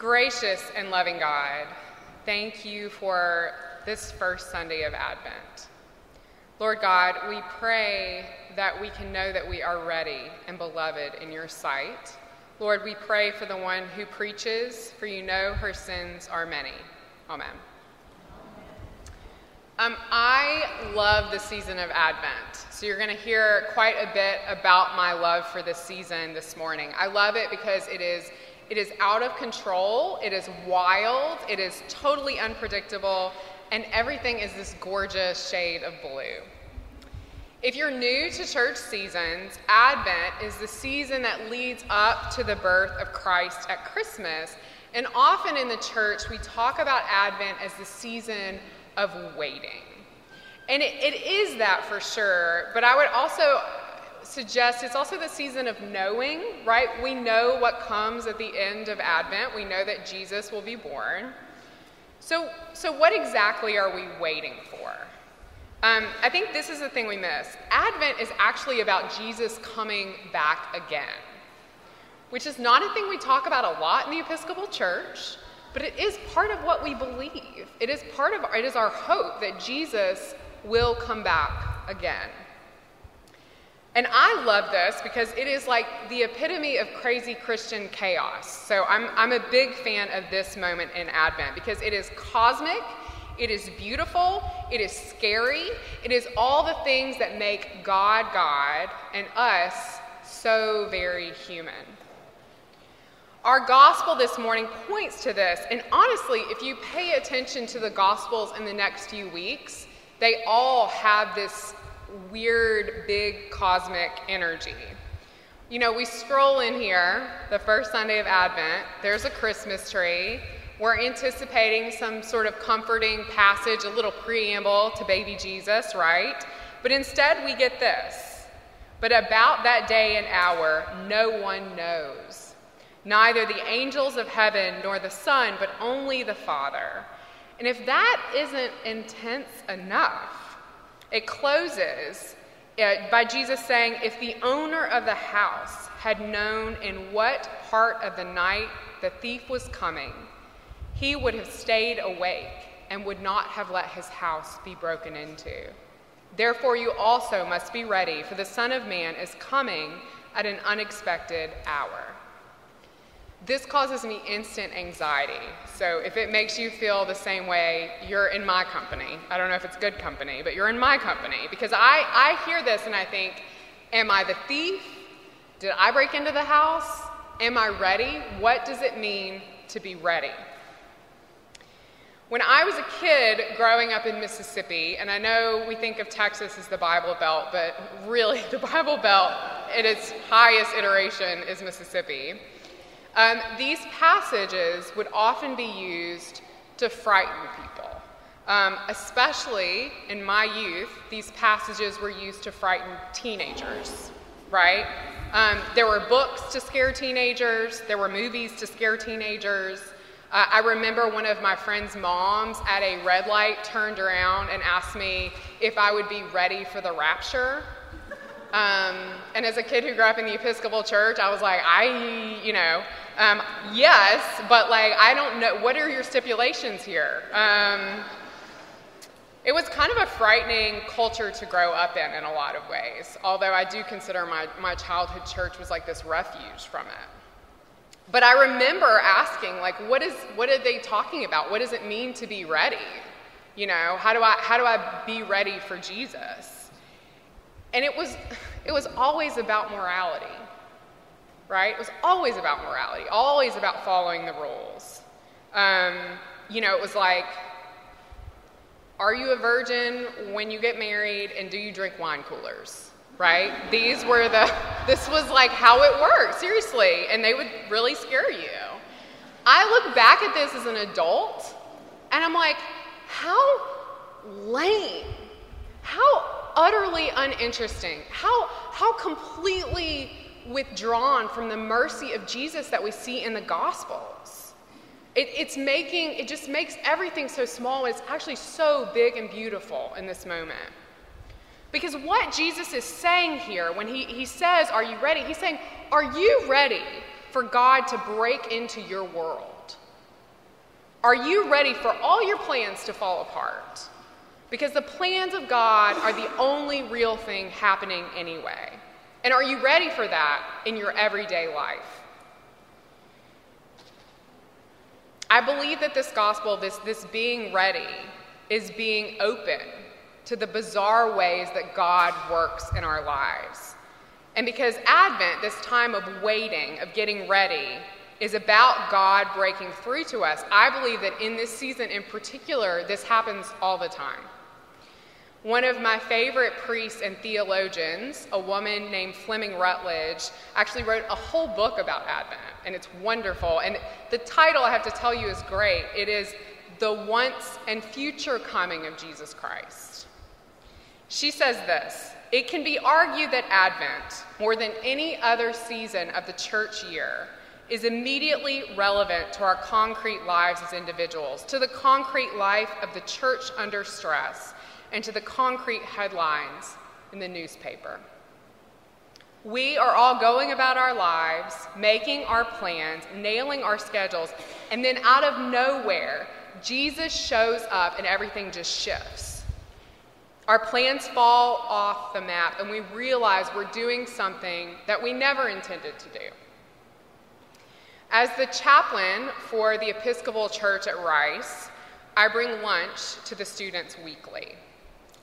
Gracious and loving God, thank you for this first Sunday of Advent. Lord God, we pray that we can know that we are ready and beloved in your sight. Lord, we pray for the one who preaches, for you know her sins are many. Amen. Um, I love the season of Advent. So you're going to hear quite a bit about my love for this season this morning. I love it because it is it is out of control, it is wild, it is totally unpredictable, and everything is this gorgeous shade of blue. If you're new to church seasons, Advent is the season that leads up to the birth of Christ at Christmas. And often in the church, we talk about Advent as the season of waiting. And it, it is that for sure, but I would also suggest it's also the season of knowing, right? We know what comes at the end of Advent. We know that Jesus will be born. So, so what exactly are we waiting for? Um, I think this is the thing we miss. Advent is actually about Jesus coming back again, which is not a thing we talk about a lot in the Episcopal Church, but it is part of what we believe. It is part of it is our hope that Jesus will come back again. And I love this because it is like the epitome of crazy Christian chaos. So I'm, I'm a big fan of this moment in Advent because it is cosmic, it is beautiful, it is scary, it is all the things that make God God and us so very human. Our gospel this morning points to this, and honestly, if you pay attention to the gospels in the next few weeks, they all have this weird, big cosmic energy. You know, we stroll in here the first Sunday of Advent, there's a Christmas tree. We're anticipating some sort of comforting passage, a little preamble to baby Jesus, right? But instead, we get this. But about that day and hour, no one knows. Neither the angels of heaven nor the Son, but only the Father. And if that isn't intense enough, it closes uh, by Jesus saying, If the owner of the house had known in what part of the night the thief was coming, he would have stayed awake and would not have let his house be broken into. Therefore, you also must be ready, for the Son of Man is coming at an unexpected hour. This causes me instant anxiety. So if it makes you feel the same way, you're in my company. I don't know if it's good company, but you're in my company. Because I, I hear this and I think, am I the thief? Did I break into the house? Am I ready? What does it mean to be ready? When I was a kid growing up in Mississippi, and I know we think of Texas as the Bible Belt, but really the Bible Belt at its highest iteration is Mississippi. Um, these passages would often be used to frighten people. Um, especially in my youth, these passages were used to frighten teenagers, right? Um, there were books to scare teenagers, there were movies to scare teenagers. Uh, I remember one of my friend's moms at a red light turned around and asked me if I would be ready for the rapture. Um, and as a kid who grew up in the Episcopal Church, I was like, I, you know, um, yes, but like, I don't know, what are your stipulations here? Um, it was kind of a frightening culture to grow up in in a lot of ways, although I do consider my, my childhood church was like this refuge from it. But I remember asking, like, what is what are they talking about? What does it mean to be ready? You know, how do I how do I be ready for Jesus? And it was it was always about morality right? It was always about morality, always about following the rules. Um, you know, it was like, are you a virgin when you get married and do you drink wine coolers? Right? These were the, this was like how it worked, seriously, and they would really scare you. I look back at this as an adult and I'm like, how lame, how utterly uninteresting, how, how completely withdrawn from the mercy of Jesus that we see in the Gospels. It, it's making, it just makes everything so small. It's actually so big and beautiful in this moment. Because what Jesus is saying here, when he, he says, Are you ready? He's saying, Are you ready for God to break into your world? Are you ready for all your plans to fall apart? Because the plans of God are the only real thing happening anyway. And are you ready for that in your everyday life? I believe that this gospel, this, this being ready, is being open to the bizarre ways that God works in our lives. And because Advent, this time of waiting, of getting ready, is about God breaking through to us, I believe that in this season in particular, this happens all the time. One of my favorite priests and theologians, a woman named Fleming Rutledge, actually wrote a whole book about Advent, and it's wonderful. And the title, I have to tell you, is great. It is The Once and Future Coming of Jesus Christ. She says this It can be argued that Advent, more than any other season of the church year, is immediately relevant to our concrete lives as individuals, to the concrete life of the church under stress, and to the concrete headlines in the newspaper. We are all going about our lives, making our plans, nailing our schedules, and then out of nowhere, Jesus shows up and everything just shifts. Our plans fall off the map, and we realize we're doing something that we never intended to do. As the chaplain for the Episcopal Church at Rice, I bring lunch to the students weekly.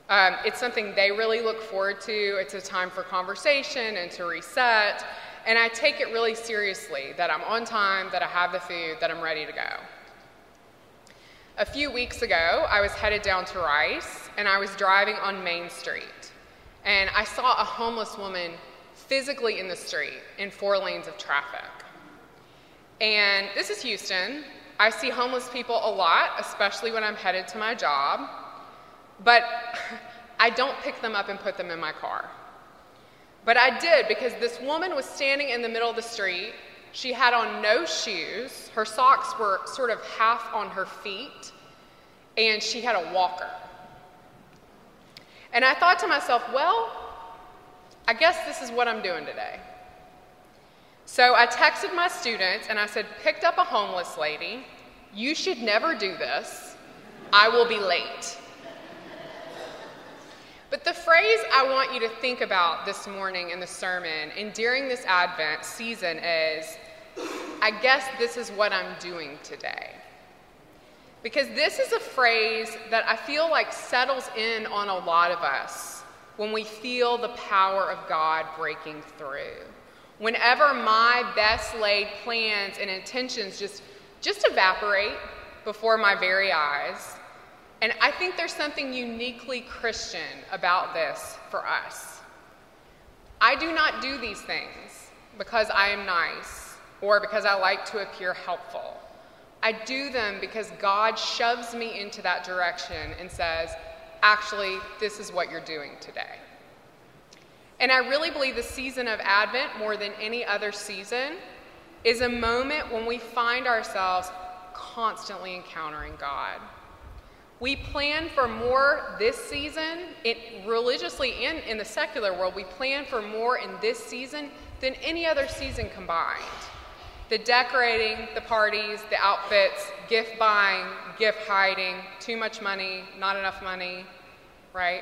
Um, it's something they really look forward to. It's a time for conversation and to reset. And I take it really seriously that I'm on time, that I have the food, that I'm ready to go. A few weeks ago, I was headed down to Rice and I was driving on Main Street. And I saw a homeless woman physically in the street in four lanes of traffic. And this is Houston. I see homeless people a lot, especially when I'm headed to my job, but I don't pick them up and put them in my car. But I did because this woman was standing in the middle of the street. She had on no shoes, her socks were sort of half on her feet, and she had a walker. And I thought to myself, well, I guess this is what I'm doing today. So I texted my students and I said, picked up a homeless lady. You should never do this. I will be late. But the phrase I want you to think about this morning in the sermon and during this Advent season is, I guess this is what I'm doing today. Because this is a phrase that I feel like settles in on a lot of us when we feel the power of God breaking through. Whenever my best laid plans and intentions just, just evaporate before my very eyes. And I think there's something uniquely Christian about this for us. I do not do these things because I am nice or because I like to appear helpful. I do them because God shoves me into that direction and says, actually, this is what you're doing today. And I really believe the season of Advent, more than any other season, is a moment when we find ourselves constantly encountering God. We plan for more this season, it, religiously and in the secular world, we plan for more in this season than any other season combined. The decorating, the parties, the outfits, gift buying, gift hiding, too much money, not enough money, right?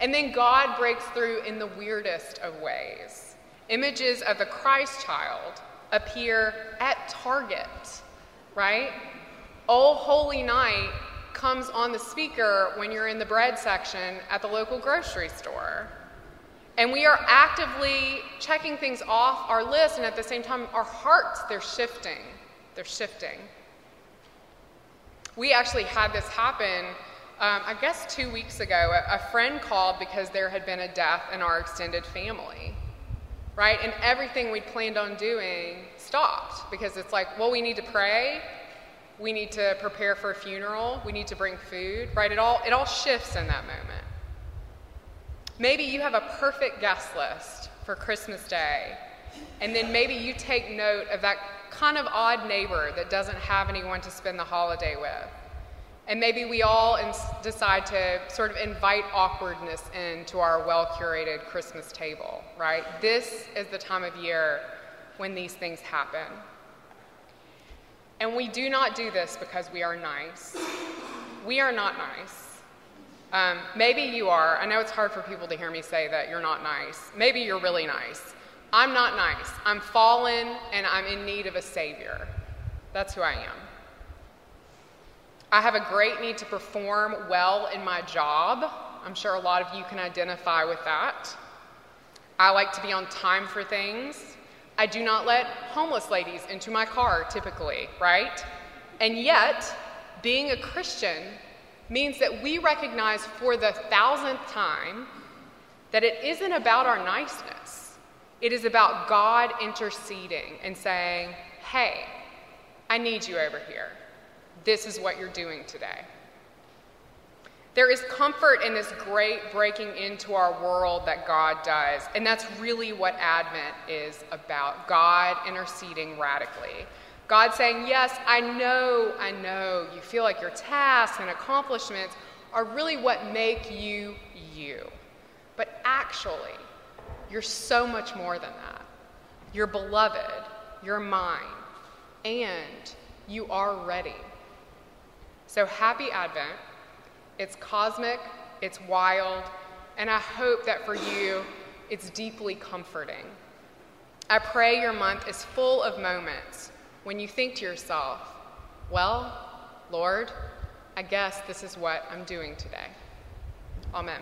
And then God breaks through in the weirdest of ways. Images of the Christ child appear at Target, right? Oh Holy Night comes on the speaker when you're in the bread section at the local grocery store. And we are actively checking things off our list, and at the same time, our hearts, they're shifting. They're shifting. We actually had this happen um, I guess two weeks ago, a, a friend called because there had been a death in our extended family, right? And everything we'd planned on doing stopped because it's like, well, we need to pray, we need to prepare for a funeral, we need to bring food, right? It all, it all shifts in that moment. Maybe you have a perfect guest list for Christmas Day, and then maybe you take note of that kind of odd neighbor that doesn't have anyone to spend the holiday with. And maybe we all decide to sort of invite awkwardness into our well curated Christmas table, right? This is the time of year when these things happen. And we do not do this because we are nice. We are not nice. Um, maybe you are. I know it's hard for people to hear me say that you're not nice. Maybe you're really nice. I'm not nice. I'm fallen and I'm in need of a Savior. That's who I am. I have a great need to perform well in my job. I'm sure a lot of you can identify with that. I like to be on time for things. I do not let homeless ladies into my car typically, right? And yet, being a Christian means that we recognize for the thousandth time that it isn't about our niceness. It is about God interceding and saying, hey, I need you over here. This is what you're doing today. There is comfort in this great breaking into our world that God does, and that's really what Advent is about God interceding radically. God saying, Yes, I know, I know, you feel like your tasks and accomplishments are really what make you you. But actually, you're so much more than that. You're beloved, you're mine, and you are ready. So happy Advent. It's cosmic, it's wild, and I hope that for you, it's deeply comforting. I pray your month is full of moments when you think to yourself, well, Lord, I guess this is what I'm doing today. Amen.